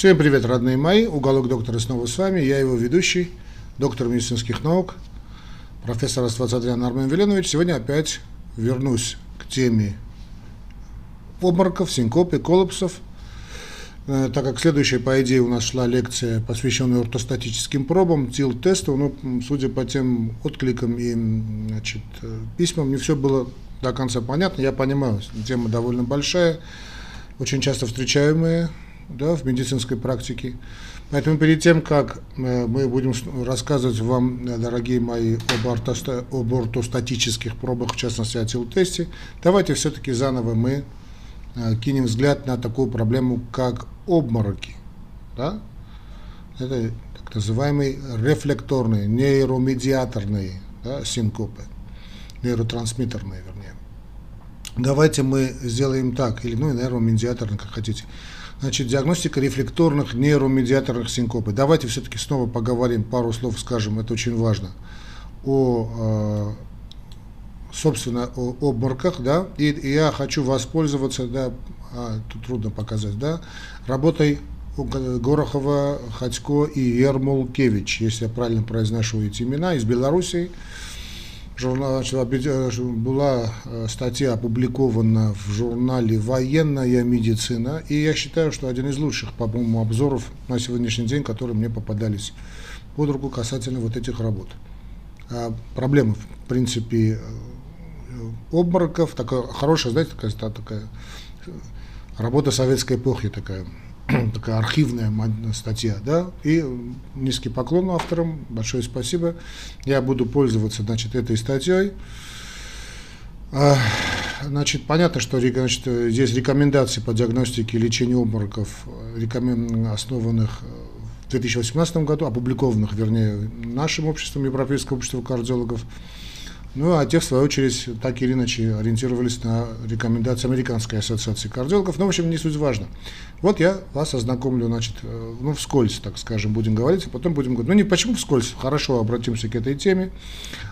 Всем привет, родные мои. Уголок доктора снова с вами. Я его ведущий, доктор медицинских наук, профессор Аствацадрян Армен Веленович. Сегодня опять вернусь к теме обмороков, синкоп и коллапсов, э, так как следующая, по идее, у нас шла лекция, посвященная ортостатическим пробам, ТИЛ-тесту, но судя по тем откликам и значит, э, письмам, не все было до конца понятно. Я понимаю, тема довольно большая, очень часто встречаемая да, в медицинской практике. Поэтому перед тем, как э, мы будем рассказывать вам, э, дорогие мои, об, ортоста, об ортостатических пробах, в частности о тел-тесте, давайте все-таки заново мы э, кинем взгляд на такую проблему, как обмороки. Да? Это так называемые рефлекторные, нейромедиаторные да, синкопы, нейротрансмиттерные, вернее. Давайте мы сделаем так, или ну, нейромедиаторные, как хотите. Значит, диагностика рефлекторных нейромедиаторных синкопы. Давайте все-таки снова поговорим, пару слов скажем, это очень важно, о, э, собственно, о обморках, да, и, и я хочу воспользоваться, да, а, тут трудно показать, да, работой Горохова, Ходько и Ермолкевич, если я правильно произношу эти имена, из Белоруссии журнал, была э, статья опубликована в журнале «Военная медицина», и я считаю, что один из лучших, по-моему, обзоров на сегодняшний день, которые мне попадались под руку касательно вот этих работ. А проблемы, в принципе, э, обмороков, такая хорошая, знаете, такая, такая работа советской эпохи такая, такая архивная статья, да, и низкий поклон авторам, большое спасибо. Я буду пользоваться, значит, этой статьей. А, значит, понятно, что значит, здесь рекомендации по диагностике и лечению обмороков, основанных в 2018 году, опубликованных, вернее, нашим обществом, Европейского общества кардиологов, ну, а те, в свою очередь, так или иначе ориентировались на рекомендации Американской ассоциации кардиологов. Но, в общем, не суть важно. Вот я вас ознакомлю, значит, э, ну, вскользь, так скажем, будем говорить, а потом будем говорить. Ну, не почему вскользь, хорошо обратимся к этой теме,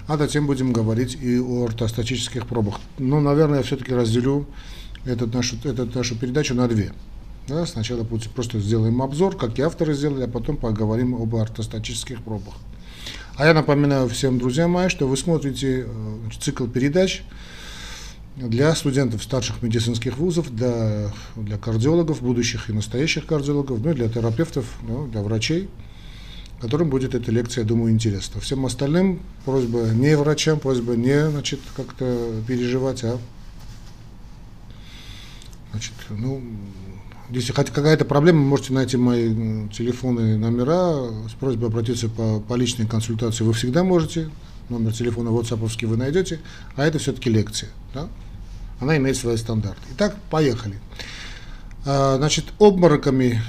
а затем будем говорить и о ортостатических пробах. Но, наверное, я все-таки разделю этот нашу, эту нашу передачу на две. Да, сначала просто сделаем обзор, как и авторы сделали, а потом поговорим об ортостатических пробах. А я напоминаю всем, друзья мои, что вы смотрите э, цикл передач для студентов старших медицинских вузов, для, для кардиологов, будущих и настоящих кардиологов, ну и для терапевтов, ну, для врачей, которым будет эта лекция, я думаю, интересна. Всем остальным просьба не врачам, просьба не значит, как-то переживать, а значит, ну, если какая-то проблема, можете найти мои телефоны, номера с просьбой обратиться по, по личной консультации. Вы всегда можете. Номер телефона WhatsApp вы найдете. А это все-таки лекция. Да? Она имеет свои стандарты. Итак, поехали. А, значит, обмороками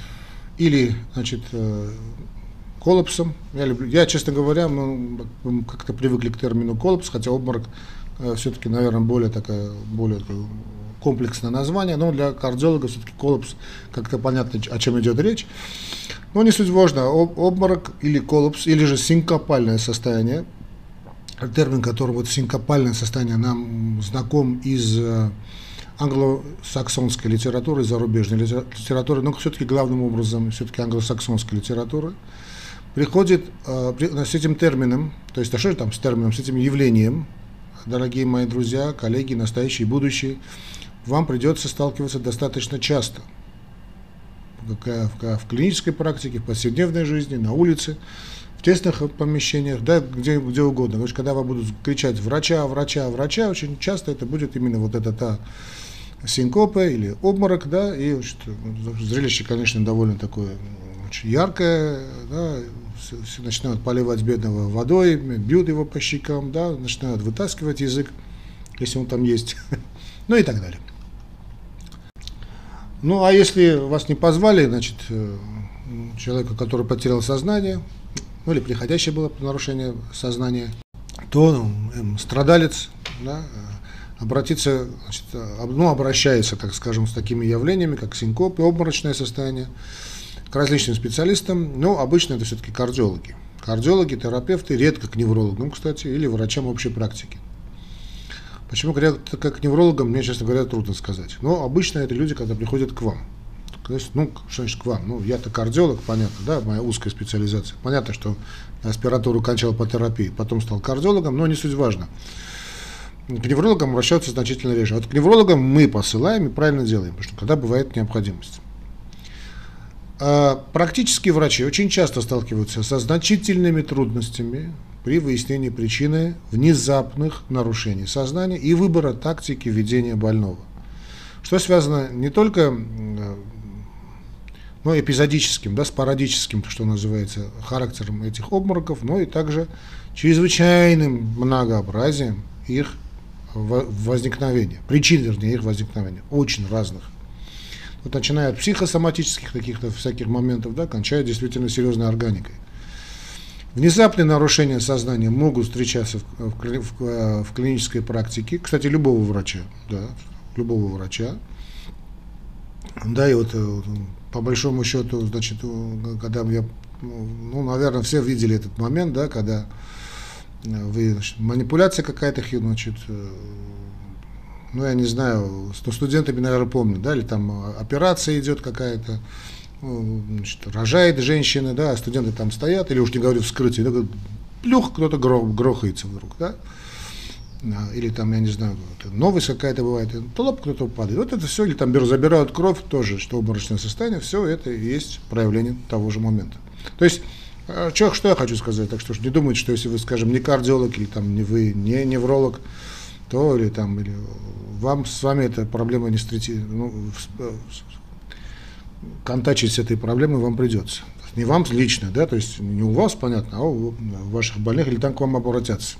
или значит, э, коллапсом. Я, люблю, я, честно говоря, мы как-то привыкли к термину коллапс, хотя обморок э, все-таки, наверное, более такая, более комплексное название, но для кардиолога все-таки коллапс, как-то понятно, о чем идет речь. Но не суть важно, обморок или коллапс, или же синкопальное состояние, термин которого вот синкопальное состояние нам знаком из э, англосаксонской литературы, зарубежной литературы, но все-таки главным образом все-таки англосаксонской литературы, приходит э, с этим термином, то есть а что же там с термином, с этим явлением, дорогие мои друзья, коллеги, настоящие будущие, вам придется сталкиваться достаточно часто. В, клинической практике, в повседневной жизни, на улице, в тесных помещениях, да, где, где угодно. Потому что когда вам будут кричать врача, врача, врача, очень часто это будет именно вот эта та синкопа или обморок, да, и значит, зрелище, конечно, довольно такое очень яркое, да, все, все начинают поливать бедного водой, бьют его по щекам, да, начинают вытаскивать язык, если он там есть, ну и так далее. Ну, а если вас не позвали, значит, э, человека, который потерял сознание, ну или приходящее было нарушение сознания, то ну, страдалец да, э, обратиться, значит, ну, обращается, так скажем, с такими явлениями, как синкоп и обморочное состояние, к различным специалистам, но обычно это все-таки кардиологи. Кардиологи, терапевты, редко к неврологам, кстати, или врачам общей практики. Почему говорят, как неврологам, мне, честно говоря, трудно сказать. Но обычно это люди, когда приходят к вам. То есть, ну, что значит к вам? Ну, я-то кардиолог, понятно, да, моя узкая специализация. Понятно, что аспиратуру кончал по терапии, потом стал кардиологом, но не суть важно. К неврологам обращаются значительно реже. Вот к неврологам мы посылаем и правильно делаем, потому что когда бывает необходимость. А практические врачи очень часто сталкиваются со значительными трудностями при выяснении причины внезапных нарушений сознания и выбора тактики ведения больного. Что связано не только ну, эпизодическим, да, спорадическим, что называется, характером этих обмороков, но и также чрезвычайным многообразием их возникновения, причин, вернее, их возникновения, очень разных. Вот начиная от психосоматических каких-то всяких моментов, да, кончая действительно серьезной органикой. Внезапные нарушения сознания могут встречаться в, в, в, в клинической практике, кстати, любого врача, да, любого врача. Да, и вот э, по большому счету, значит, когда я, ну, наверное, все видели этот момент, да, когда э, вы, значит, манипуляция какая-то, значит, э, ну, я не знаю, с студентами, наверное, помню, да, или там операция идет какая-то, ну, значит, рожает женщина, да, студенты там стоят, или уж не говорю вскрытие, да, плюх, кто-то грохается вдруг, да, или там, я не знаю, новость какая-то бывает, лоб кто-то падает. Вот это все, или там забирают кровь, тоже, что обморочное состояние, все это и есть проявление того же момента. То есть, а, что, что я хочу сказать, так что не думайте, что если вы, скажем, не кардиолог, или там не вы не невролог, то или там, или вам с вами эта проблема не встретить, ну, э, контачить с этой проблемой вам придется. Не вам лично, да, то есть не у вас, понятно, а у ваших больных, или там к вам обратятся.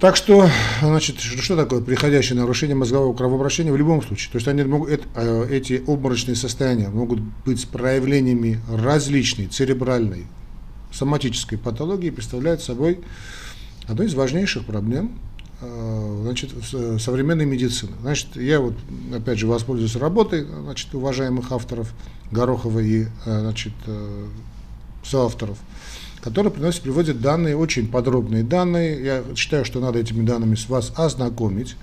Так что, значит, что такое приходящее нарушение мозгового кровообращения в любом случае? То есть они могут, э, эти обморочные состояния могут быть проявлениями различной церебральной соматической патологии, представляют собой одну из важнейших проблем значит, современной медицины. Значит, я вот, опять же, воспользуюсь работой значит, уважаемых авторов Горохова и э, значит, соавторов который приносит, приводит данные, очень подробные данные. Я считаю, что надо этими данными с вас ознакомить.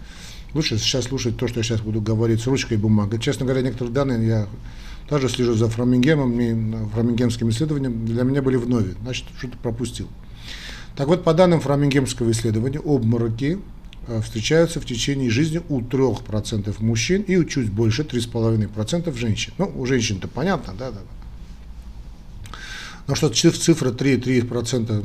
Лучше сейчас слушать то, что я сейчас буду говорить с ручкой и бумагой. Честно говоря, некоторые данные я также слежу за Фрамингемом, и фрамингемским исследованием, для меня были вновь, значит, что-то пропустил. Так вот, по данным фрамингемского исследования, обмороки э, встречаются в течение жизни у 3% мужчин и у чуть больше 3,5% женщин. Ну, у женщин-то понятно, да, да. Но что цифра 3-3%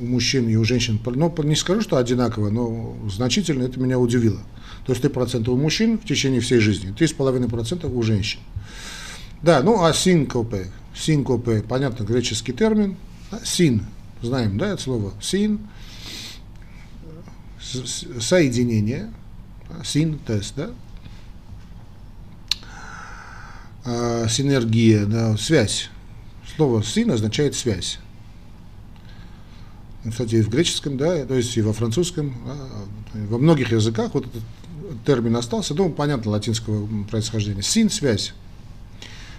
у мужчин и у женщин, ну, не скажу, что одинаково, но значительно это меня удивило. То есть 3% у мужчин в течение всей жизни, 3,5% у женщин. Да, ну а синкопе, синкопе, понятно, греческий термин, син, знаем, да, это слово, син, соединение, син, тест, да, а, синергия, да, связь, Слово «сын» означает «связь». Кстати, и в греческом, да, то есть и во французском, да, во многих языках вот этот термин остался, ну, понятно, латинского происхождения. Син – связь.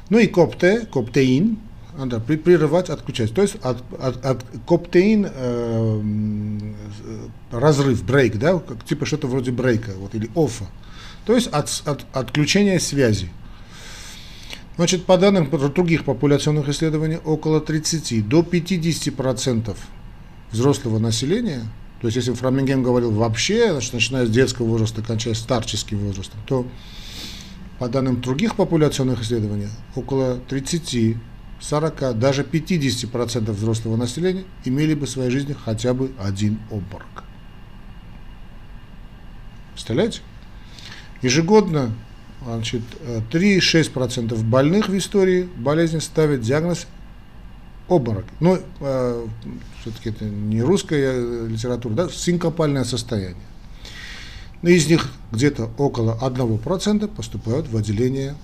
Ну и копте, коптеин, надо прерывать, отключать. То есть от, от, от коптеин э, разрыв, брейк, да, как, типа что-то вроде брейка, вот, или оффа. То есть от, от, отключение связи. Значит, по данным других популяционных исследований, около 30 до 50% взрослого населения, то есть если Фрамингем говорил вообще, значит, начиная с детского возраста, кончая старческим возрастом, то по данным других популяционных исследований, около 30, 40, даже 50% взрослого населения имели бы в своей жизни хотя бы один обморок. Представляете? Ежегодно Значит, 3,6% э, больных в истории болезни ставят диагноз обморок. Но ну, э, все-таки это не русская литература, да, синкопальное состояние. Но из них где-то около 1% поступают в отделение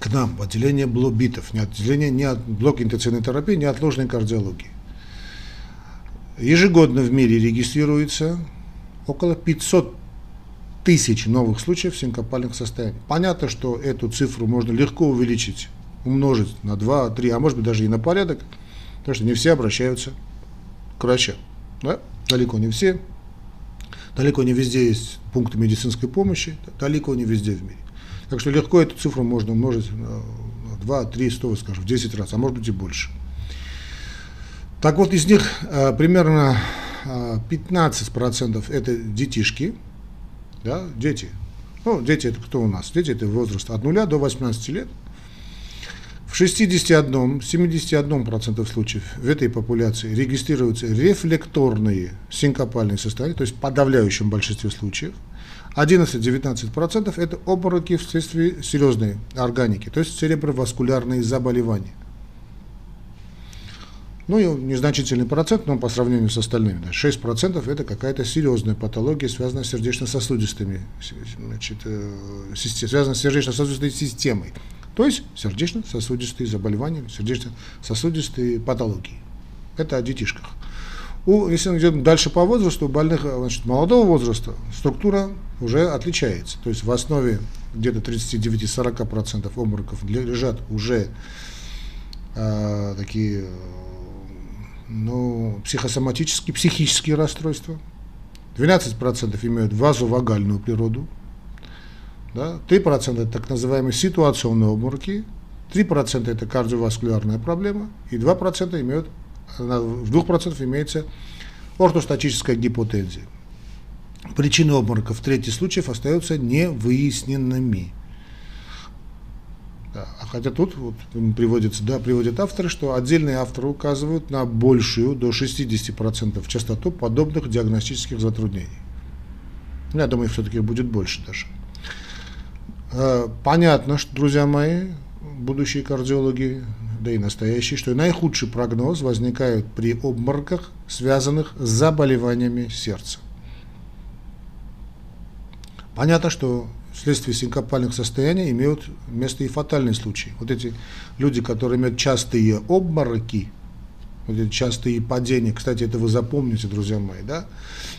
к нам, в отделение блобитов, не отделение, не от блок интенсивной терапии, неотложной кардиологии. Ежегодно в мире регистрируется около 500 тысяч новых случаев синкопальных состояний. Понятно, что эту цифру можно легко увеличить, умножить на 2, 3, а может быть даже и на порядок, потому что не все обращаются к врачам. Да? Далеко не все. Далеко не везде есть пункты медицинской помощи, далеко не везде в мире. Так что легко эту цифру можно умножить на 2, 3, 100, скажем, в 10 раз, а может быть и больше. Так вот, из них э, примерно э, 15% это детишки, да, дети. Ну, дети это кто у нас? Дети это возраст от 0 до 18 лет. В 61, 71% случаев в этой популяции регистрируются рефлекторные синкопальные состояния, то есть в подавляющем большинстве случаев. 11-19% это обмороки вследствие серьезной органики, то есть цереброваскулярные заболевания. Ну, и незначительный процент, но по сравнению с остальными, да, 6% это какая-то серьезная патология, связанная с сердечно-сосудистыми, значит, э, связанная с сердечно-сосудистой системой. То есть сердечно-сосудистые заболевания, сердечно-сосудистые патологии. Это о детишках. У, если мы идем дальше по возрасту, у больных значит, молодого возраста структура уже отличается. То есть в основе где-то 39-40% обмороков лежат уже э, такие ну, психосоматические, психические расстройства. 12% имеют вазовагальную природу. Да? 3% это так называемые ситуационные обмороки. 3% это кардиоваскулярная проблема. И 2% имеют, в 2% имеется ортостатическая гипотензия. Причины обмороков в трети случаев остаются невыясненными. Да. А хотя тут вот, приводится, да, приводят авторы, что отдельные авторы указывают на большую, до 60% частоту подобных диагностических затруднений. Я думаю, все-таки будет больше даже. А, понятно, что, друзья мои, будущие кардиологи, да и настоящие, что наихудший прогноз возникает при обмороках, связанных с заболеваниями сердца. Понятно, что вследствие синкопальных состояний имеют место и фатальные случаи. Вот эти люди, которые имеют частые обмороки, вот эти частые падения, кстати, это вы запомните, друзья мои, да?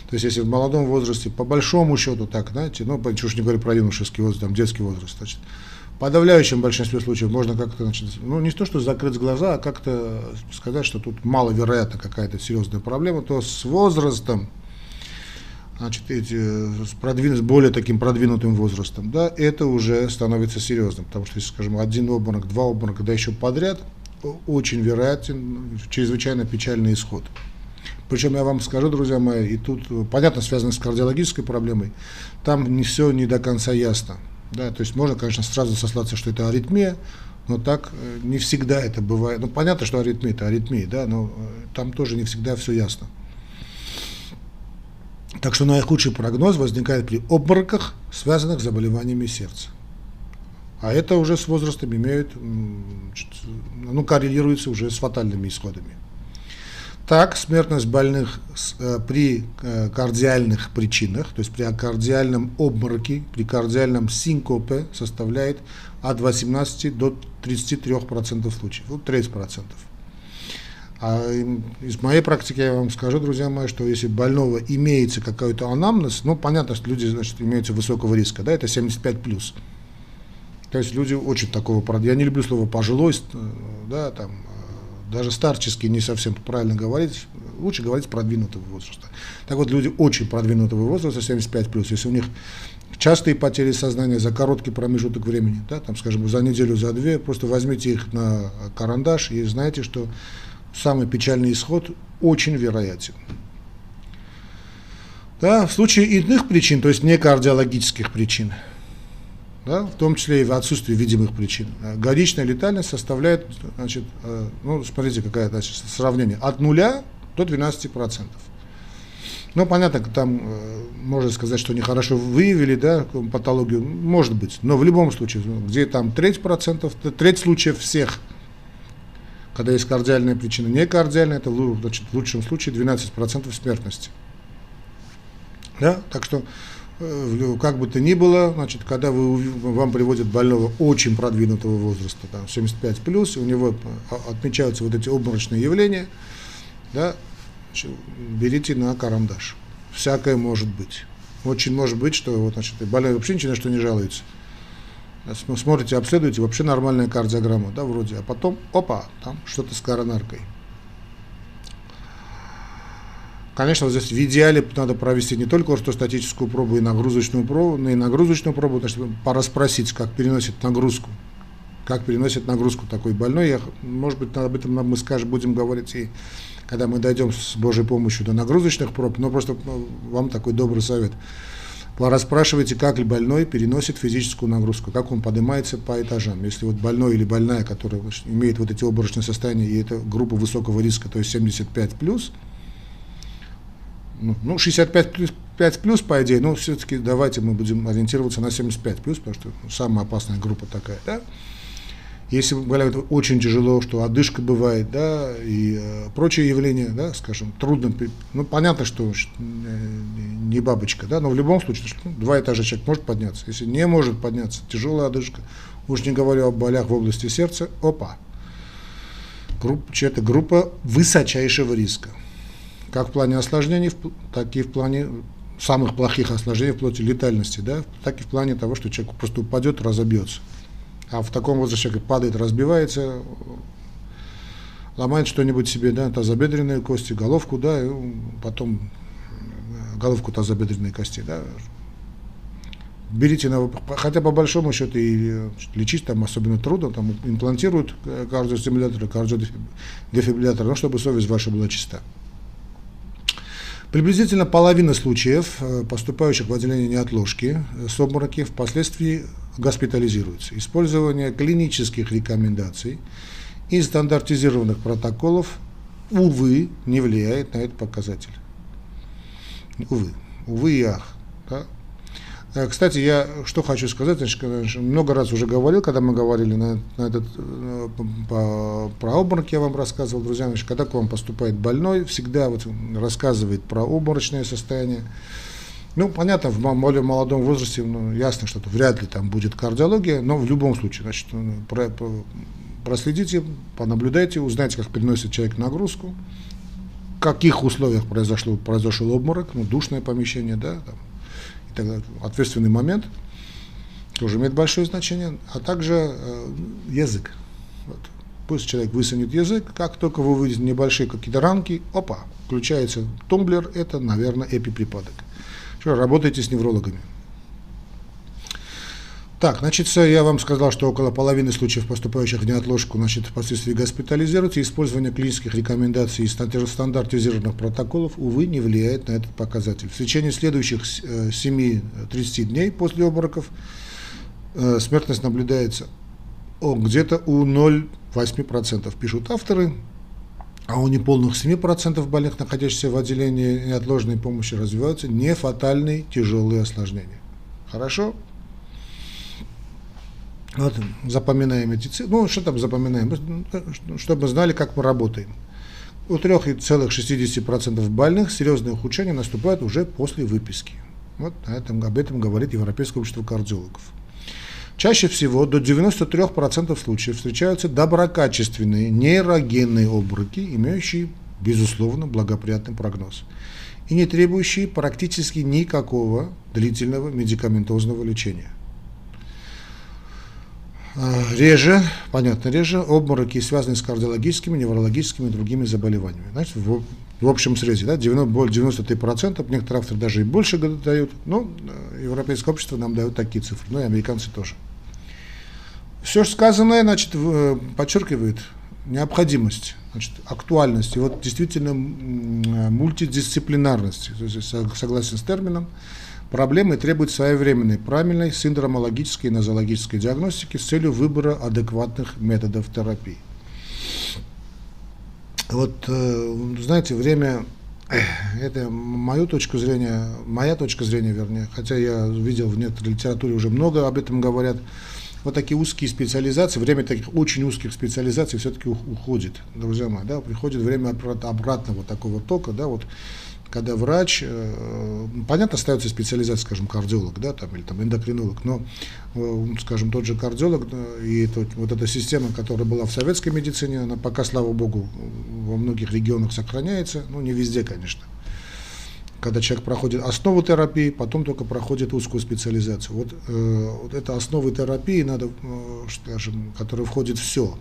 То есть, если в молодом возрасте, по большому счету, так, знаете, ну, чего ж не говорю про юношеский возраст, там, детский возраст, значит, подавляющем большинстве случаев можно как-то, значит, ну, не то, что закрыть глаза, а как-то сказать, что тут маловероятно какая-то серьезная проблема, то с возрастом значит, эти, с, продвин, с более таким продвинутым возрастом, да, это уже становится серьезным, потому что, если, скажем, один обморок, два обморока, да еще подряд, очень вероятен чрезвычайно печальный исход. Причем я вам скажу, друзья мои, и тут, понятно, связано с кардиологической проблемой, там не все не до конца ясно. Да, то есть можно, конечно, сразу сослаться, что это аритмия, но так э, не всегда это бывает. Ну, понятно, что аритмия – это аритмия, да, но э, там тоже не всегда все ясно. Так что наихудший прогноз возникает при обмороках, связанных с заболеваниями сердца. А это уже с возрастом имеет, ну, коррелируется уже с фатальными исходами. Так, смертность больных э, при э, кардиальных причинах, то есть при кардиальном обмороке, при кардиальном синкопе составляет от 18 до 33% случаев, вот 30%. А из моей практики я вам скажу, друзья мои, что если больного имеется какой-то анамнез, ну, понятно, что люди, значит, имеются высокого риска, да, это 75+. плюс. То есть люди очень такого, я не люблю слово пожилой, да, там, э, даже старческий не совсем правильно говорить, лучше говорить продвинутого возраста. Так вот, люди очень продвинутого возраста, 75+, плюс, если у них частые потери сознания за короткий промежуток времени, да, там, скажем, за неделю, за две, просто возьмите их на карандаш и знаете, что самый печальный исход очень вероятен. Да, в случае иных причин, то есть не кардиологических причин, да, в том числе и в отсутствии видимых причин, годичная летальность составляет, значит, э, ну, смотрите, какое значит, сравнение, от нуля до 12%. Ну, понятно, там э, можно сказать, что нехорошо выявили, да, патологию, может быть, но в любом случае, где там треть процентов, треть случаев всех когда есть кардиальная причина. Не кардиальная, это значит, в лучшем случае 12% смертности. Да? Так что, как бы то ни было, значит, когда вы, вам приводят больного очень продвинутого возраста, там, 75 плюс, у него отмечаются вот эти обморочные явления, да, берите на карандаш. Всякое может быть. Очень может быть, что вот, значит, больной вообще ничего на что не жалуется смотрите, обследуете, вообще нормальная кардиограмма, да, вроде, а потом, опа, там что-то с коронаркой. Конечно, здесь в идеале надо провести не только ортостатическую пробу и нагрузочную пробу, но и нагрузочную пробу, то есть пора спросить, как переносит нагрузку как переносит нагрузку такой больной. Я, может быть, об этом мы скажем, будем говорить и когда мы дойдем с Божьей помощью до нагрузочных проб, но просто ну, вам такой добрый совет. Расспрашивайте, как ли больной переносит физическую нагрузку, как он поднимается по этажам. Если вот больной или больная, которая имеет вот эти обморочные состояния, и это группа высокого риска, то есть 75 плюс, ну, 65 ну, плюс, 5 плюс, по идее, но все-таки давайте мы будем ориентироваться на 75 плюс, потому что самая опасная группа такая, да, если бывает очень тяжело, что одышка бывает, да, и э, прочие явления, да, скажем, трудно, ну, понятно, что э, не бабочка, да, но в любом случае, ну, два этажа человек может подняться. Если не может подняться, тяжелая одышка, уж не говорю о болях в области сердца, опа, группа, это группа высочайшего риска. Как в плане осложнений, так и в плане самых плохих осложнений, вплоть до летальности, да, так и в плане того, что человек просто упадет, разобьется а в таком возрасте человек падает, разбивается, ломает что-нибудь себе, да, тазобедренные кости, головку, да, и потом э, головку тазобедренной кости, да. Берите, на, хотя по большому счету и лечить там особенно трудно, там имплантируют э, кардиостимуляторы, кардиодефибрилляторы, но чтобы совесть ваша была чиста. Приблизительно половина случаев, э, поступающих в отделение неотложки с обмороки, впоследствии госпитализируются. Использование клинических рекомендаций и стандартизированных протоколов, увы, не влияет на этот показатель. Увы, увы и ах. Да? Э, кстати, я что хочу сказать, значит, много раз уже говорил, когда мы говорили на, на этот, э, по, про обморок, я вам рассказывал, друзья, значит, когда к вам поступает больной, всегда вот рассказывает про обморочное состояние, ну, понятно, в более молодом возрасте, ну, ясно, что вряд ли там будет кардиология, но в любом случае, значит, ну, про, проследите, понаблюдайте, узнайте, как переносит человек нагрузку, в каких условиях произошло, произошел обморок, ну, душное помещение, да, там, и так далее, ответственный момент, тоже имеет большое значение, а также э, язык. Вот. Пусть человек высунет язык, как только вы увидите небольшие какие-то рамки, опа, включается тумблер, это, наверное, эпиприпадок. Что, работайте с неврологами. Так, значит, я вам сказал, что около половины случаев, поступающих в неотложку, значит, впоследствии госпитализируются. Использование клинических рекомендаций и стандартизированных протоколов, увы, не влияет на этот показатель. В течение следующих 7-30 э, дней после обмороков э, смертность наблюдается где-то у 0,8%, пишут авторы а у неполных 7% больных, находящихся в отделении неотложной помощи, развиваются нефатальные тяжелые осложнения. Хорошо? Вот, запоминаем эти цифры. Ну, что там запоминаем? Чтобы мы знали, как мы работаем. У 3,6% больных серьезные ухудшения наступают уже после выписки. Вот этом, об этом говорит Европейское общество кардиологов. Чаще всего до 93% случаев встречаются доброкачественные нейрогенные обмороки, имеющие, безусловно, благоприятный прогноз и не требующие практически никакого длительного медикаментозного лечения. А, реже, понятно, реже обмороки, связанные с кардиологическими, неврологическими и другими заболеваниями. Значит, в, в общем срезе, да, 90, более 93%, некоторые авторы даже и больше дают, но э, Европейское общество нам дает такие цифры, ну и американцы тоже. Все сказанное, значит, э, подчеркивает необходимость, значит, актуальность и вот действительно мультидисциплинарность. То есть, согласен с термином, проблемы требуют своевременной, правильной синдромологической и нозологической диагностики с целью выбора адекватных методов терапии. Вот, э, знаете, время, это мою точку зрения, моя точка зрения, вернее, хотя я видел в некоторой литературе уже много об этом говорят, вот такие узкие специализации, время таких очень узких специализаций все-таки уходит, друзья мои, да, приходит время обратного такого тока, да, вот, когда врач, э, понятно, остается специализация, скажем, кардиолог, да, там, или там эндокринолог, но, э, скажем, тот же кардиолог и тот, вот эта система, которая была в советской медицине, она пока, слава богу, во многих регионах сохраняется, ну, не везде, конечно, когда человек проходит основу терапии, потом только проходит узкую специализацию. Вот, э, вот это основы терапии, надо, э, скажем, которая входит все.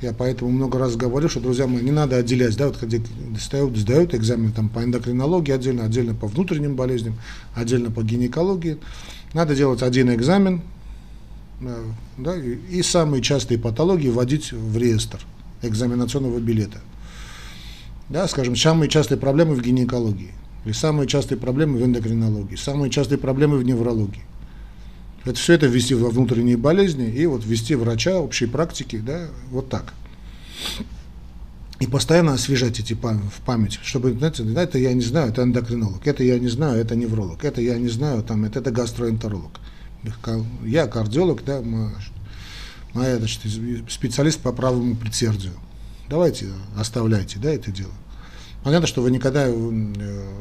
Я поэтому много раз говорю, что, друзья мои, не надо отделять, да, вот когда сдают, сдают экзамен там, по эндокринологии отдельно, отдельно по внутренним болезням, отдельно по гинекологии. Надо делать один экзамен, э, да, и, и самые частые патологии вводить в реестр экзаменационного билета. Да, скажем, самые частые проблемы в гинекологии – и самые частые проблемы в эндокринологии, самые частые проблемы в неврологии. Это все это ввести во внутренние болезни и вот ввести врача общей практики, да, вот так. И постоянно освежать эти в память, чтобы, знаете, это я не знаю, это эндокринолог, это я не знаю, это невролог, это я не знаю, там, это, это гастроэнтеролог. Я кардиолог, да, моя значит, специалист по правому предсердию. Давайте оставляйте, да, это дело. Понятно, что вы никогда э,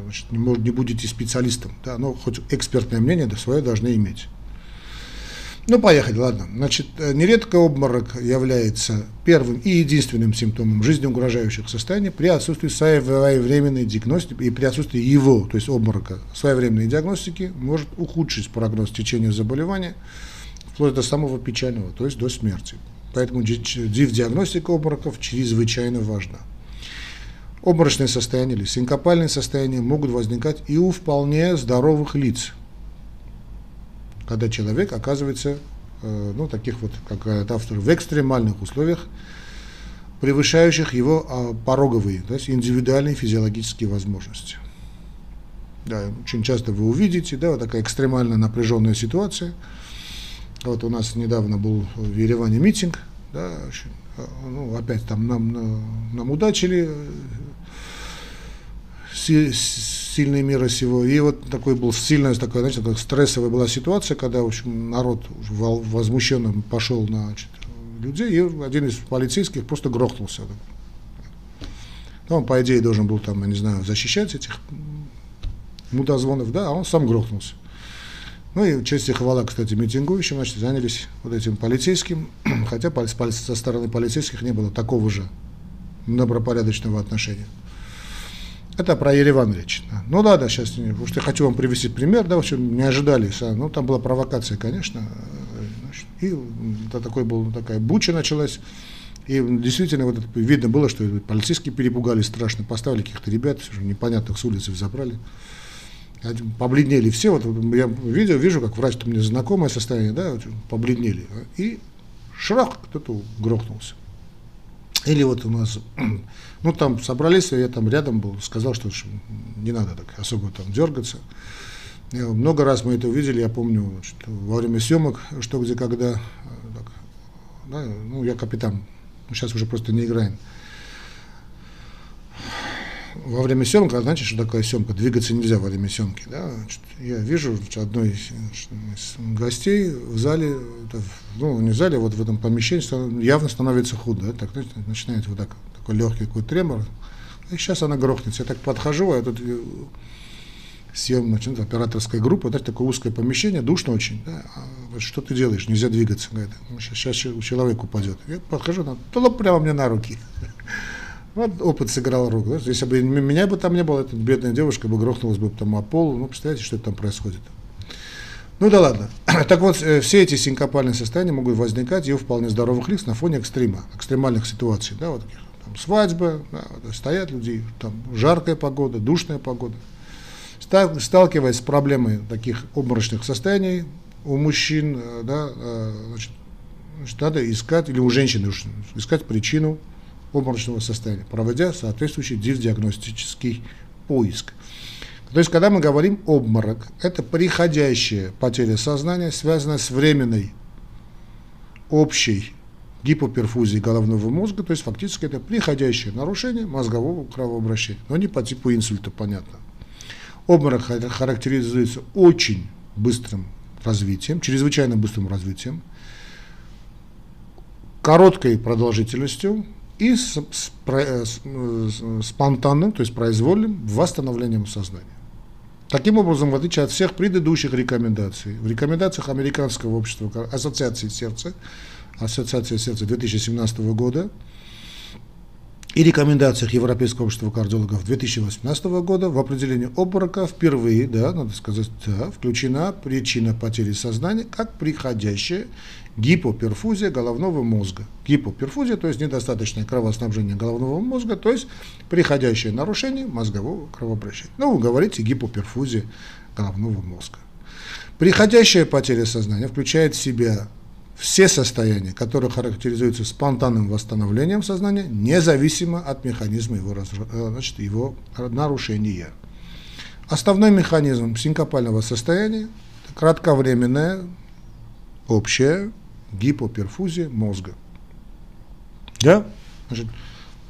значит, не, не будете специалистом, да, но хоть экспертное мнение да, свое должны иметь. Ну, поехали, ладно. Значит, э, нередко обморок является первым и единственным симптомом жизнеугрожающих состояний при отсутствии своевременной диагностики и при отсутствии его, то есть обморока, своевременной диагностики может ухудшить прогноз течения заболевания вплоть до самого печального, то есть до смерти. Поэтому див-диагностика обмороков чрезвычайно важна. Обморочные состояния или синкопальные состояния могут возникать и у вполне здоровых лиц, когда человек оказывается, э, ну, таких вот, как говорят авторы, в экстремальных условиях, превышающих его а, пороговые, то есть индивидуальные физиологические возможности. Да, очень часто вы увидите, да, вот такая экстремально напряженная ситуация. Вот у нас недавно был в Ереване митинг, да, э, ну, опять там нам, нам удачили, сильные меры всего. И вот такой был сильная, такая, знаете, такая стрессовая была ситуация, когда, в общем, народ возмущенно пошел на значит, людей, и один из полицейских просто грохнулся. Ну, он, по идее, должен был там, я не знаю, защищать этих мудозвонов, да, а он сам грохнулся. Ну и честь и хвала, кстати, митингующим, значит, занялись вот этим полицейским, хотя со стороны полицейских не было такого же добропорядочного отношения. Это про Ереван речь. Да. Ну да, да, сейчас, потому что я хочу вам привести пример, да, в общем, не ожидали, ну там была провокация, конечно, значит, и это такой был, такая буча началась, и действительно вот это, видно было, что полицейские перепугались страшно, поставили каких-то ребят, непонятных с улицы забрали, побледнели все, вот я видел, вижу, как врач, там мне знакомое состояние, да, побледнели, и шрах, кто-то грохнулся. Или вот у нас, ну там собрались, я там рядом был, сказал, что не надо так особо там дергаться. Много раз мы это увидели, я помню, что во время съемок, что где когда, так, да, ну я капитан, сейчас уже просто не играем во время съемки, а знаете, что такое съемка? Двигаться нельзя во время съемки. Да? Я вижу одной из гостей в зале, ну, не в зале, а вот в этом помещении явно становится худо. Да? Так, начинает вот так, такой легкий какой тремор. И сейчас она грохнется. Я так подхожу, а тут э, съем, значит, операторская группа, да, такое узкое помещение, душно очень. Да? А, что ты делаешь? Нельзя двигаться. Говорит, сейчас, сейчас человек упадет. Я подхожу, она прямо мне на руки. Вот опыт сыграл руку. Да? Если бы меня бы там не было, эта бедная девушка бы грохнулась бы там о пол. Ну, представляете, что там происходит. Ну да ладно. Так вот, э, все эти синкопальные состояния могут возникать и у вполне здоровых лиц на фоне экстрима, экстремальных ситуаций. Да, вот таких, там, свадьба, да, стоят люди, там жаркая погода, душная погода. Сталкиваясь с проблемой таких обморочных состояний у мужчин, э, да, э, значит, надо искать, или у женщин искать причину обморочного состояния, проводя соответствующий диагностический поиск. То есть, когда мы говорим обморок, это приходящая потеря сознания, связанная с временной общей гипоперфузией головного мозга, то есть фактически это приходящее нарушение мозгового кровообращения, но не по типу инсульта, понятно. Обморок характеризуется очень быстрым развитием, чрезвычайно быстрым развитием, короткой продолжительностью, и с, с, э, с, с, спонтанным, то есть произвольным восстановлением сознания. Таким образом, в отличие от всех предыдущих рекомендаций, в рекомендациях Американского общества Ассоциации сердца, Ассоциация сердца 2017 года, и рекомендациях Европейского общества кардиологов 2018 года в определении обморока впервые, да, надо сказать, да, включена причина потери сознания как приходящая гипоперфузия головного мозга. Гипоперфузия, то есть недостаточное кровоснабжение головного мозга, то есть приходящее нарушение мозгового кровообращения. Ну, вы говорите гипоперфузия головного мозга. Приходящая потеря сознания включает в себя все состояния, которые характеризуются спонтанным восстановлением сознания, независимо от механизма его, э, значит, его нарушения. Основной механизм синкопального состояния – кратковременная общая гипоперфузия мозга. Да? Значит,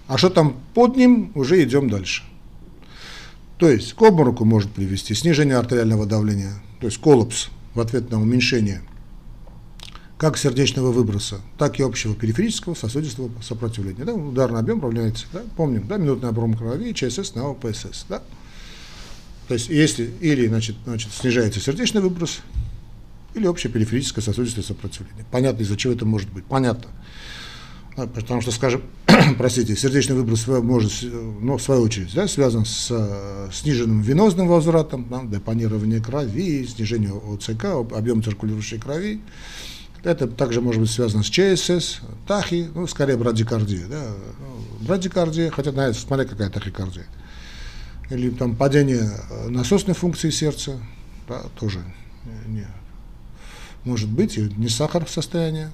а что там под ним, уже идем дальше. То есть к обмороку может привести снижение артериального давления, то есть коллапс в ответ на уменьшение – как сердечного выброса, так и общего периферического сосудистого сопротивления. Да? Ударный объем управляется, да? помним, да? минутный объем крови ЧСС на ОПСС. Да? То есть если или значит, значит, снижается сердечный выброс, или общее периферическое сосудистое сопротивление. Понятно, из-за чего это может быть. Понятно. Потому что, скажем, простите, сердечный выброс может, ну, в свою очередь, да, связан с э, сниженным венозным возвратом, да, депонирование крови, снижение ОЦК, объем циркулирующей крови, это также может быть связано с ЧСС, тахи, ну, скорее брадикардия. Да? Ну, брадикардия, хотя, знаете, смотря какая тахикардия. Или там падение э, насосной функции сердца, да, тоже не, может быть, и не сахар в состоянии.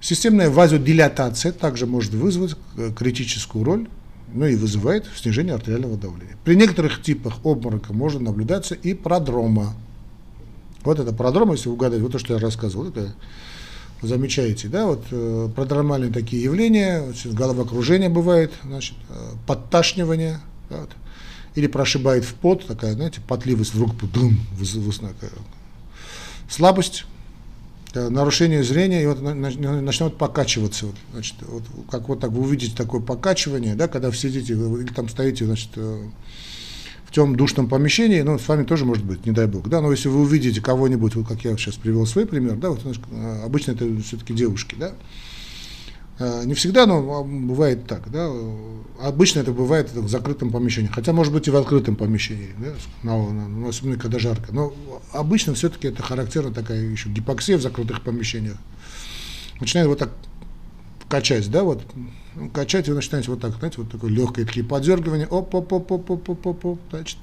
Системная вазодилатация также может вызвать э, критическую роль, ну и вызывает снижение артериального давления. При некоторых типах обморока может наблюдаться и продрома. Вот это продром, если вы угадаете, вот то, что я рассказывал, это замечаете, да, вот э, продромальные такие явления, вот, головокружение бывает, значит, э, подташнивание, да, вот, или прошибает в пот, такая, знаете, потливость вдруг дум, слабость, э, нарушение зрения, и вот начнет покачиваться, вот, значит, вот, как вот так вы увидите такое покачивание, да, когда вы сидите или там стоите, значит, э, в темном душном помещении, ну, с вами тоже может быть, не дай бог, да, но если вы увидите кого-нибудь, вот как я сейчас привел свой пример, да, вот, э, обычно это все-таки девушки, да, э, не всегда, но бывает так, да, обычно это бывает в закрытом помещении, хотя может быть и в открытом помещении, да, на, на, ну, особенно когда жарко, но обычно все-таки это характерна такая еще гипоксия в закрытых помещениях, начинает вот так качать, да, вот, ну, качать вы начинаете вот так, знаете, вот такое легкое такие подергивания. Оп, оп, оп, оп, оп, оп, оп, значит.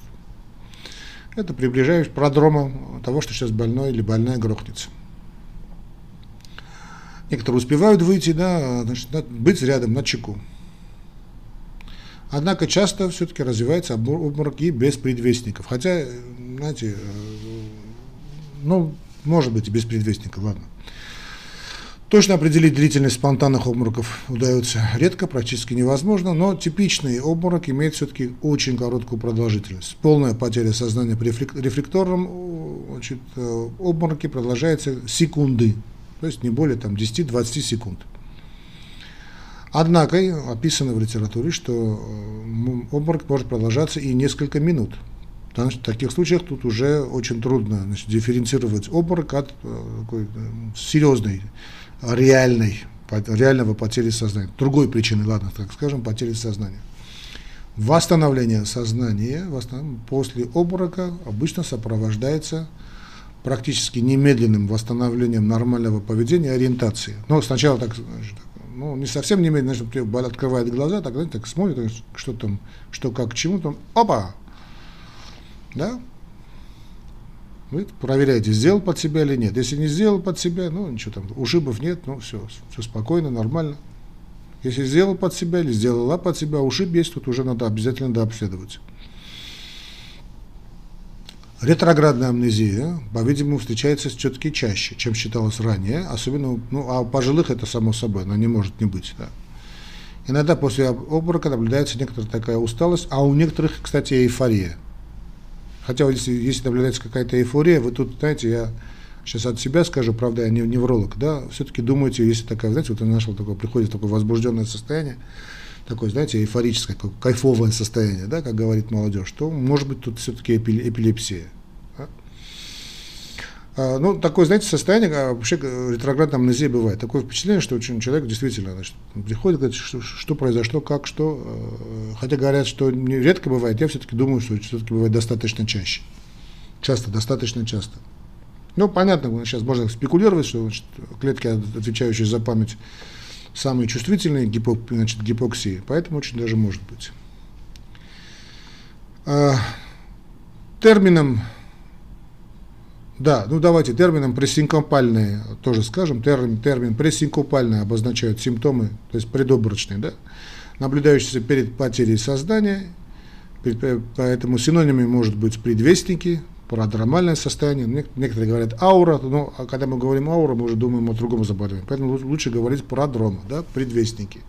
Это приближаюсь к продрома того, что сейчас больной или больная грохнется. Некоторые успевают выйти, да, значит, надо быть рядом, на чеку. Однако часто все-таки развивается обморок и без предвестников. Хотя, э, знаете, э, ну, может быть и без предвестников, ладно. Точно определить длительность спонтанных обмороков удается редко, практически невозможно, но типичный обморок имеет все-таки очень короткую продолжительность. Полная потеря сознания при рефлекторном значит, э, обмороке продолжается секунды, то есть не более там, 10-20 секунд. Однако описано в литературе, что э, обморок может продолжаться и несколько минут. Потому в таких случаях тут уже очень трудно значит, дифференцировать обморок от э, такой серьезной реальной, реального потери сознания. Другой причины, ладно, так скажем, потери сознания. Восстановление сознания после обморока обычно сопровождается практически немедленным восстановлением нормального поведения ориентации. Но сначала так, значит, ну, не совсем немедленно, значит, открывает глаза, так, знаете, так смотрит, что там, что как к чему, там, опа, да, вы проверяете, сделал под себя или нет. Если не сделал под себя, ну ничего там, ушибов нет, ну все, все спокойно, нормально. Если сделал под себя или сделала под себя, ушиб есть, тут уже надо обязательно дообследовать. Ретроградная амнезия, по-видимому, встречается все-таки чаще, чем считалось ранее, особенно, ну, а у пожилых это само собой, она не может не быть. Да. Иногда после обморока наблюдается некоторая такая усталость, а у некоторых, кстати, эйфория. Хотя если, если наблюдается какая-то эйфория, вы тут, знаете, я сейчас от себя скажу, правда, я не невролог, да, все-таки думаете, если такая, знаете, вот я нашел такое, приходит такое возбужденное состояние, такое, знаете, эйфорическое, кайфовое состояние, да, как говорит молодежь, то может быть тут все-таки эпилепсия. А, ну, такое, знаете, состояние, а, вообще ретроградная амнезия бывает. Такое впечатление, что человек действительно значит, приходит, говорит, что, что произошло, как, что. А, хотя говорят, что редко бывает, я все-таки думаю, что все-таки бывает достаточно чаще. Часто, достаточно часто. Ну, понятно, сейчас можно спекулировать, что значит, клетки, отвечающие за память, самые чувствительные гипок, значит, гипоксии, поэтому очень даже может быть. А, термином да, ну давайте термином прессинкопальные тоже скажем. Термин, термин прессинкопальные обозначают симптомы, то есть предоборочные, да, наблюдающиеся перед потерей сознания. Поэтому синонимами может быть предвестники, парадромальное состояние. Некоторые говорят аура, но а когда мы говорим аура, мы уже думаем о другом заболевании. Поэтому лучше говорить парадрома, да, предвестники.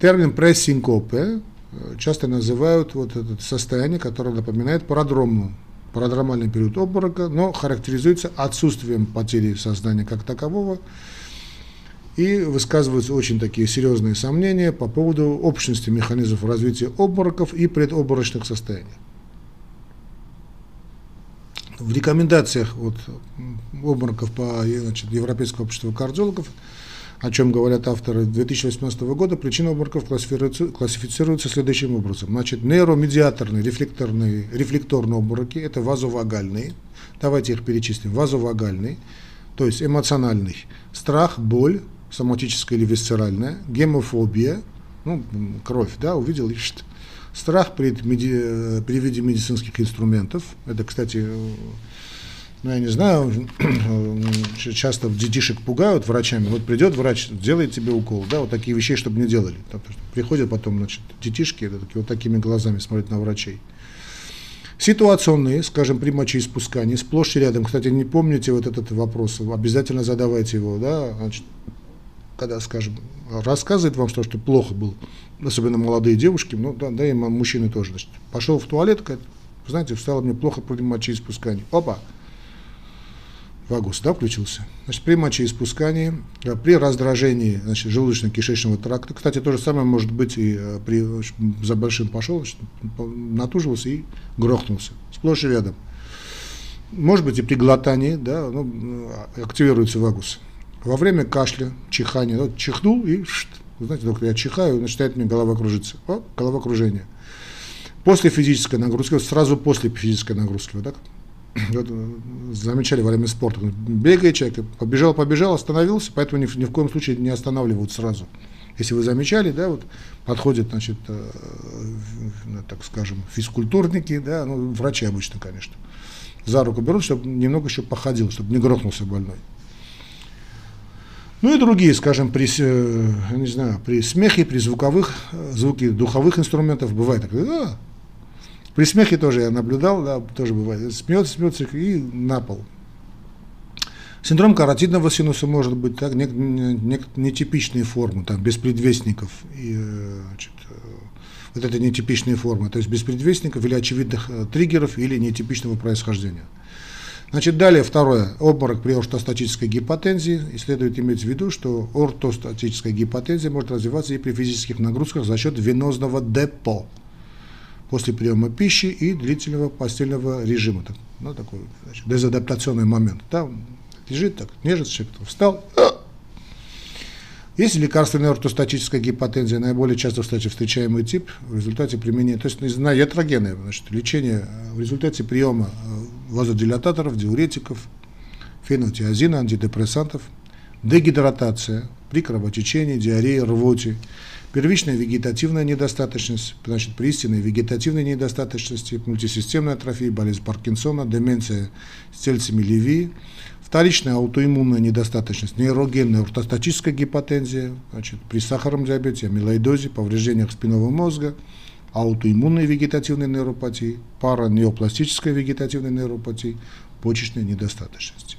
Термин прессинкопе э, часто называют вот это состояние, которое напоминает парадрому парадромальный период обморока, но характеризуется отсутствием потери сознания как такового, и высказываются очень такие серьезные сомнения по поводу общности механизмов развития обмороков и предобморочных состояний. В рекомендациях вот, обмороков по значит, Европейскому обществу кардиологов о чем говорят авторы 2018 года, причины обмороков классифицируются, классифицируются следующим образом. Значит, нейромедиаторные, рефлекторные, рефлекторные обмороки – это вазовагальные. Давайте их перечислим. Вазовагальный, то есть эмоциональный. Страх, боль, соматическая или висцеральная, гемофобия, ну, кровь, да, увидел, ищет. Страх при, меди, при виде медицинских инструментов. Это, кстати, ну, я не знаю, часто детишек пугают врачами. Вот придет врач, делает тебе укол, да, вот такие вещи, чтобы не делали. Приходят потом, значит, детишки, это такие, вот такими глазами смотрят на врачей. Ситуационные, скажем, при мочеиспускании, сплошь и рядом. Кстати, не помните вот этот вопрос, обязательно задавайте его, да, значит, когда, скажем, рассказывает вам, что, что плохо было, особенно молодые девушки, ну, да, да и мужчины тоже, значит, пошел в туалет, говорит, знаете, стало мне плохо при мочеиспускании. Опа, вагус, да, включился. Значит, при мочеиспускании, э, при раздражении значит, желудочно-кишечного тракта, кстати, то же самое может быть и э, при, за большим пошел, значит, натуживался и грохнулся, сплошь и рядом. Может быть и при глотании, да, ну, активируется вагус. Во время кашля, чихания, вот, чихнул и, знаете, доктор, я чихаю, начинает мне голова кружиться. О, головокружение. После физической нагрузки, сразу после физической нагрузки, вот так, замечали во время спорта, бегает человек, побежал, побежал, остановился, поэтому ни, ни в коем случае не останавливают сразу. Если вы замечали, да, вот подходят, значит, э, ну, так скажем, физкультурники, да, ну, врачи обычно, конечно, за руку берут, чтобы немного еще походил, чтобы не грохнулся больной. Ну и другие, скажем, при, э, не знаю, при смехе, при звуковых, э, звуки духовых инструментов бывает такое, да, при смехе тоже я наблюдал, да, тоже бывает. Смеется, смеется и на пол. Синдром каротидного синуса может быть так, не, не, не, нетипичные формы, там, без предвестников. И, значит, э, вот это нетипичные формы, то есть без предвестников или очевидных э, триггеров или нетипичного происхождения. Значит, далее второе, обморок при ортостатической гипотензии. И следует иметь в виду, что ортостатическая гипотензия может развиваться и при физических нагрузках за счет венозного депо после приема пищи и длительного постельного режима. Так, ну, такой значит, дезадаптационный момент. Да, лежит так, нежится, человек встал. Если лекарственная ортостатическая гипотензия наиболее часто, кстати, встречаемый тип в результате применения, то есть на ятрогенное значит, лечение в результате приема э, вазодилататоров, диуретиков, фенотиазина, антидепрессантов, дегидратация при кровотечении, диарее, рвоте, Первичная вегетативная недостаточность, значит, при истинной вегетативной недостаточности, мультисистемная атрофия, болезнь Паркинсона, деменция с тельцами Леви, вторичная аутоиммунная недостаточность, нейрогенная ортостатическая гипотензия, значит, при сахарном диабете, амилоидозе, повреждениях спинного мозга, аутоиммунной вегетативной нейропатии, паранеопластической вегетативной нейропатии, почечной недостаточности.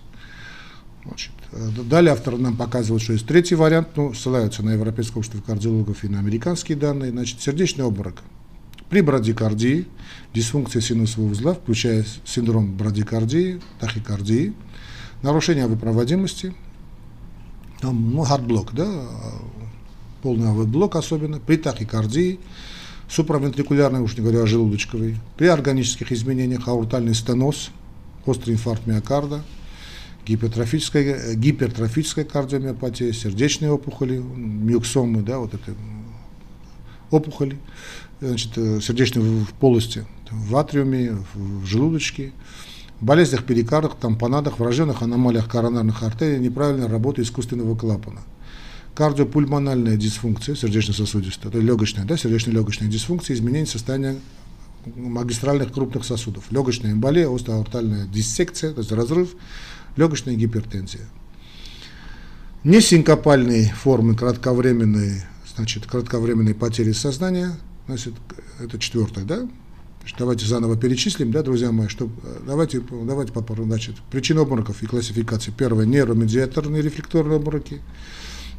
Значит, далее автор нам показывает, что есть третий вариант, ну, ссылаются на Европейское общество кардиологов и на американские данные, значит, сердечный обморок. При брадикардии, дисфункция синусового узла, включая синдром брадикардии, тахикардии, нарушение АВ-проводимости, там, ну, heart block, да, полный АВ-блок особенно, при тахикардии, суправентрикулярной, уж не говоря о желудочковой, при органических изменениях аортальный стеноз, острый инфаркт миокарда – гипертрофическая, гипертрофическая кардиомиопатия, сердечные опухоли, миксомы, да, вот это опухоли, значит, э, сердечной полости, в атриуме, в желудочке, болезнях перикардах, тампонадах, врожденных аномалиях коронарных артерий, неправильной работы искусственного клапана. Кардиопульмональная дисфункция сердечно-сосудистая, это легочная, да, сердечно-легочная дисфункция, изменение состояния магистральных крупных сосудов. Легочная эмболия, остеоартальная диссекция, то есть разрыв, легочная гипертензия. Несинкопальные формы кратковременной, значит, кратковременной потери сознания, значит, это четвертое, да? Давайте заново перечислим, да, друзья мои, что давайте, давайте попробуем, значит, причины обмороков и классификации. Первое, нейромедиаторные рефлекторные обмороки.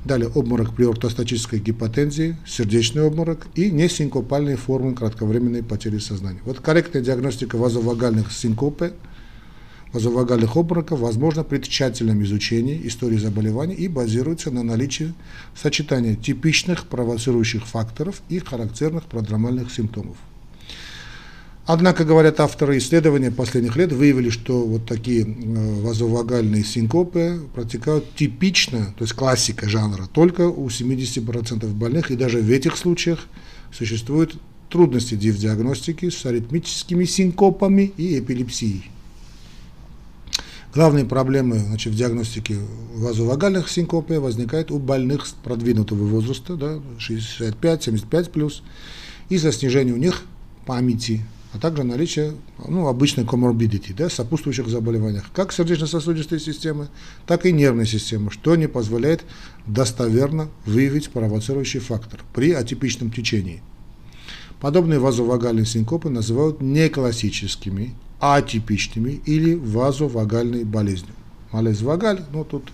Далее обморок при ортостатической гипотензии, сердечный обморок и несинкопальные формы кратковременной потери сознания. Вот корректная диагностика вазовагальных синкопы, вазовагальных обмороков возможна при тщательном изучении истории заболеваний и базируется на наличии сочетания типичных провоцирующих факторов и характерных продромальных симптомов. Однако, говорят авторы исследования последних лет, выявили, что вот такие э, вазовагальные синкопы протекают типично, то есть классика жанра, только у 70% больных, и даже в этих случаях существуют трудности в диагностике с аритмическими синкопами и эпилепсией. Главные проблемы значит, в диагностике вазовагальных синкопов возникают у больных продвинутого возраста, да, 65-75+, плюс, из-за снижения у них памяти, а также наличие ну, обычной коморбидити, да, сопутствующих заболеваниях, как сердечно-сосудистой системы, так и нервной системы, что не позволяет достоверно выявить провоцирующий фактор при атипичном течении. Подобные вазовагальные синкопы называют неклассическими, атипичными или вазовагальной болезнью. Малез вагаль, ну тут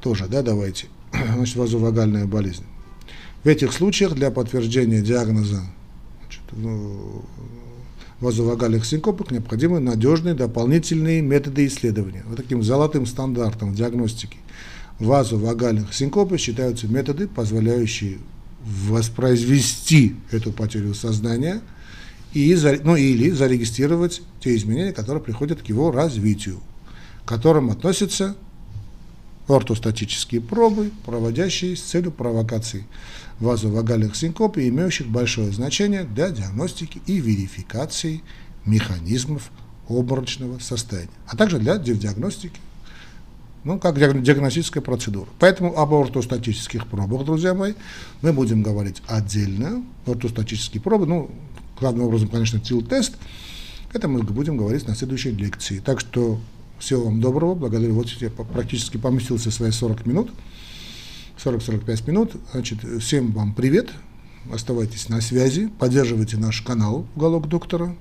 тоже, да, давайте, значит, вазовагальная болезнь. В этих случаях для подтверждения диагноза значит, ну, вазовагальных синкопах необходимы надежные дополнительные методы исследования. Вот таким золотым стандартом диагностики вазовагальных синкопов считаются методы, позволяющие воспроизвести эту потерю сознания и, ну, или зарегистрировать те изменения, которые приходят к его развитию, к которым относятся ортостатические пробы, проводящие с целью провокации вазовагальных синкоп и имеющих большое значение для диагностики и верификации механизмов обморочного состояния, а также для диагностики, ну, как диагностическая процедура. Поэтому об ортостатических пробах, друзья мои, мы будем говорить отдельно. Ортостатические пробы, ну, главным образом, конечно, ТИЛ-тест, это мы будем говорить на следующей лекции. Так что всего вам доброго, благодарю. Вот я практически поместился свои 40 минут. 40-45 минут. Значит, всем вам привет. Оставайтесь на связи, поддерживайте наш канал «Уголок доктора».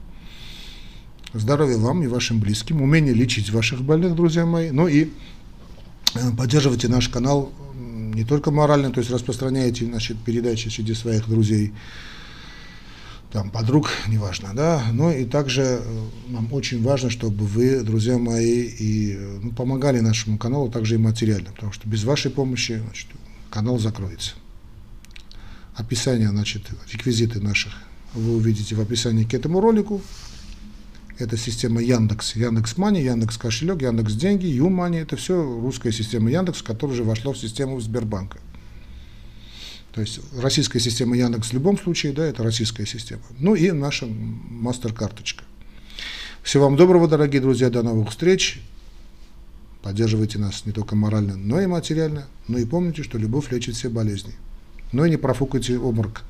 Здоровья вам и вашим близким, умение лечить ваших больных, друзья мои. Ну и поддерживайте наш канал не только морально, то есть распространяйте значит, передачи среди своих друзей, там, подруг, неважно, да, но и также э, нам очень важно, чтобы вы, друзья мои, и э, ну, помогали нашему каналу также и материально, потому что без вашей помощи значит, канал закроется. Описание, значит, реквизиты наших вы увидите в описании к этому ролику. Это система Яндекс, Яндекс Мани, Яндекс Кошелек, Яндекс Деньги, Юмани. Это все русская система Яндекс, которая уже вошла в систему Сбербанка. То есть российская система Яндекс в любом случае, да, это российская система. Ну и наша мастер-карточка. Всего вам доброго, дорогие друзья, до новых встреч. Поддерживайте нас не только морально, но и материально. Но и помните, что любовь лечит все болезни. Но и не профукайте обморок.